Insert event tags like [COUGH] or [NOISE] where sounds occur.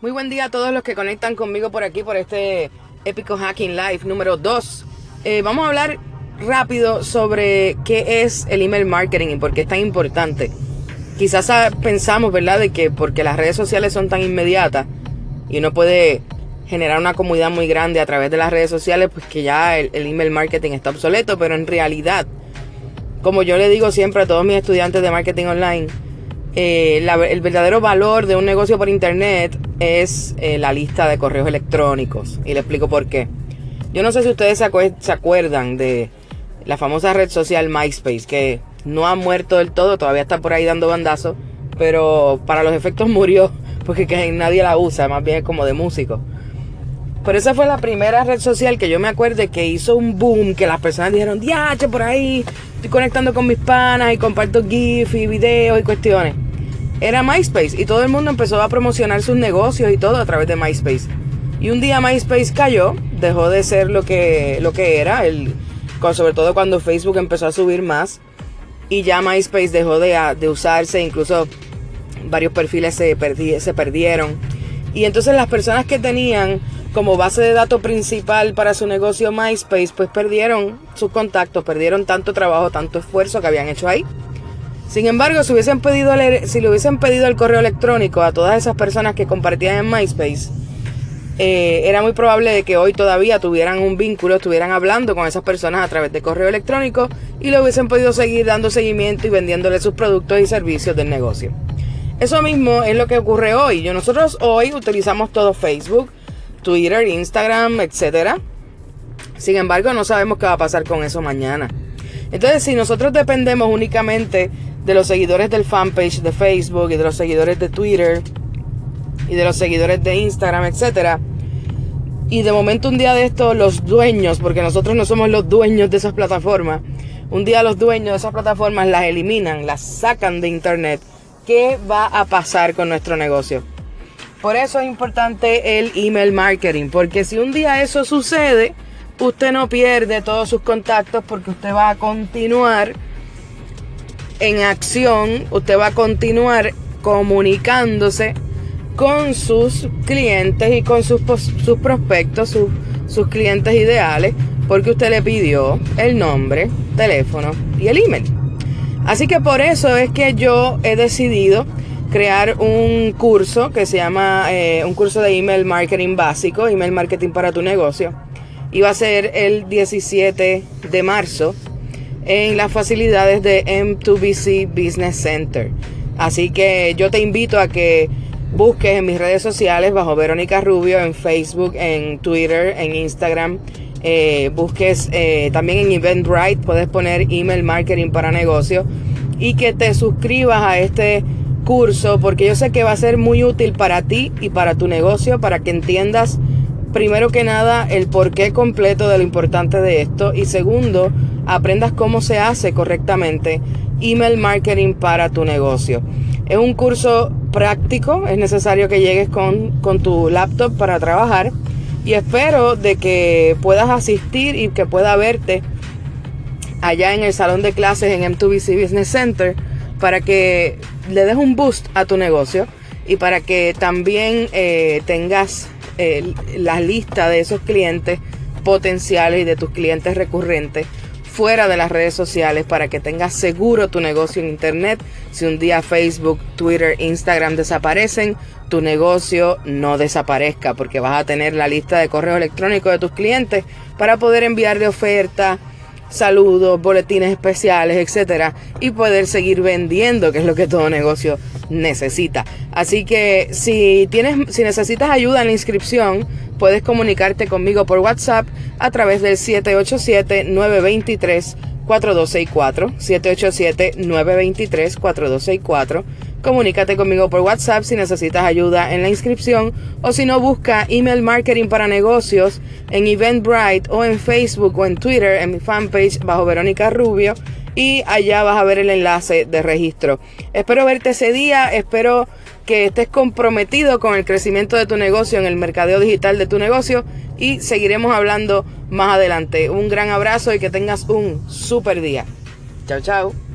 Muy buen día a todos los que conectan conmigo por aquí, por este épico Hacking Live número 2. Eh, vamos a hablar rápido sobre qué es el email marketing y por qué es tan importante. Quizás pensamos, ¿verdad?, de que porque las redes sociales son tan inmediatas y uno puede generar una comunidad muy grande a través de las redes sociales, pues que ya el, email marketing está obsoleto, pero en realidad, como yo le digo siempre a todos mis estudiantes de marketing online, eh, el verdadero valor de un negocio por internet es eh, la lista de correos electrónicos. Y le explico por qué. Yo no sé si ustedes se, acuerdan de la famosa red social MySpace, que no ha muerto del todo, todavía está por ahí dando bandazos, pero para los efectos [LAUGHS] murió, porque nadie la usa, más bien es como de músico. Pero esa fue la primera red social que yo me acuerdo que hizo un boom, que las personas dijeron, diache, por ahí, estoy conectando con mis panas y comparto GIF y videos y cuestiones. Era MySpace y todo el mundo empezó a promocionar sus negocios y todo a través de MySpace. Y un día MySpace cayó, dejó de ser lo que, lo que era, sobre todo cuando Facebook empezó a subir más. Y ya MySpace dejó de, de usarse, incluso varios perfiles se, se perdieron. Y entonces las personas que tenían como base de datos principal para su negocio MySpace, pues perdieron sus contactos, perdieron tanto trabajo, tanto esfuerzo que habían hecho ahí. Sin embargo, si hubiesen pedido si le hubiesen pedido el correo electrónico a todas esas personas que compartían en MySpace, eh, era muy probable de que hoy todavía tuvieran un vínculo, estuvieran hablando con esas personas a través de correo electrónico y le hubiesen podido seguir dando seguimiento y vendiéndole sus productos y servicios del negocio. Eso mismo es lo que ocurre hoy. Yo, nosotros hoy utilizamos todo Facebook, Twitter, Instagram, etc. Sin embargo, no sabemos qué va a pasar con eso mañana. Entonces, si nosotros dependemos únicamente de los seguidores del fanpage de Facebook y de los seguidores de Twitter y de los seguidores de Instagram, etc. Y de momento un día de esto los dueños, porque nosotros no somos los dueños de esas plataformas, un día los dueños de esas plataformas las eliminan, las sacan de internet. ¿Qué va a pasar con nuestro negocio? Por eso es importante el email marketing, porque si un día eso sucede, usted no pierde todos sus contactos porque usted va a continuar en acción, usted va a continuar comunicándose con sus clientes y con sus, sus prospectos, sus, sus clientes ideales, porque usted le pidió el nombre, teléfono y el email. Así que por eso es que yo he decidido crear un curso que se llama eh, un curso de email marketing básico, email marketing para tu negocio. Va a ser el 17 de marzo en las facilidades de M2BC Business Center. Así que yo te invito a que busques en mis redes sociales bajo Verónica Rubio, en Facebook, en Twitter, en Instagram. Eh, busques eh, también en Eventbrite, puedes poner email marketing para negocio y que te suscribas a este curso porque yo sé que va a ser muy útil para ti y para tu negocio, para que entiendas primero que nada el porqué completo de lo importante de esto y segundo, aprendas cómo se hace correctamente email marketing para tu negocio. Es un curso práctico, es necesario que llegues con, con tu laptop para trabajar y espero de que puedas asistir y que pueda verte allá en el salón de clases en M2BC Business Center para que le des un boost a tu negocio y para que también eh, tengas eh, la lista de esos clientes potenciales y de tus clientes recurrentes fuera de las redes sociales para que tengas seguro tu negocio en internet. Si un día Facebook, Twitter, Instagram desaparecen, tu negocio no desaparezca porque vas a tener la lista de correo electrónico de tus clientes para poder enviarle ofertas saludos, boletines especiales, etcétera, y poder seguir vendiendo, que es lo que todo negocio necesita. Así que si tienes, si necesitas ayuda en la inscripción, puedes comunicarte conmigo por WhatsApp a través del 787 923 4264 787 923 4264 Comunícate conmigo por WhatsApp si necesitas ayuda en la inscripción o si no busca email marketing para negocios en Eventbrite o en Facebook o en Twitter en mi fanpage bajo Verónica Rubio y allá vas a ver el enlace de registro. Espero verte ese día, espero que estés comprometido con el crecimiento de tu negocio en el mercadeo digital de tu negocio y seguiremos hablando más adelante. Un gran abrazo y que tengas un super día. Chao, chao.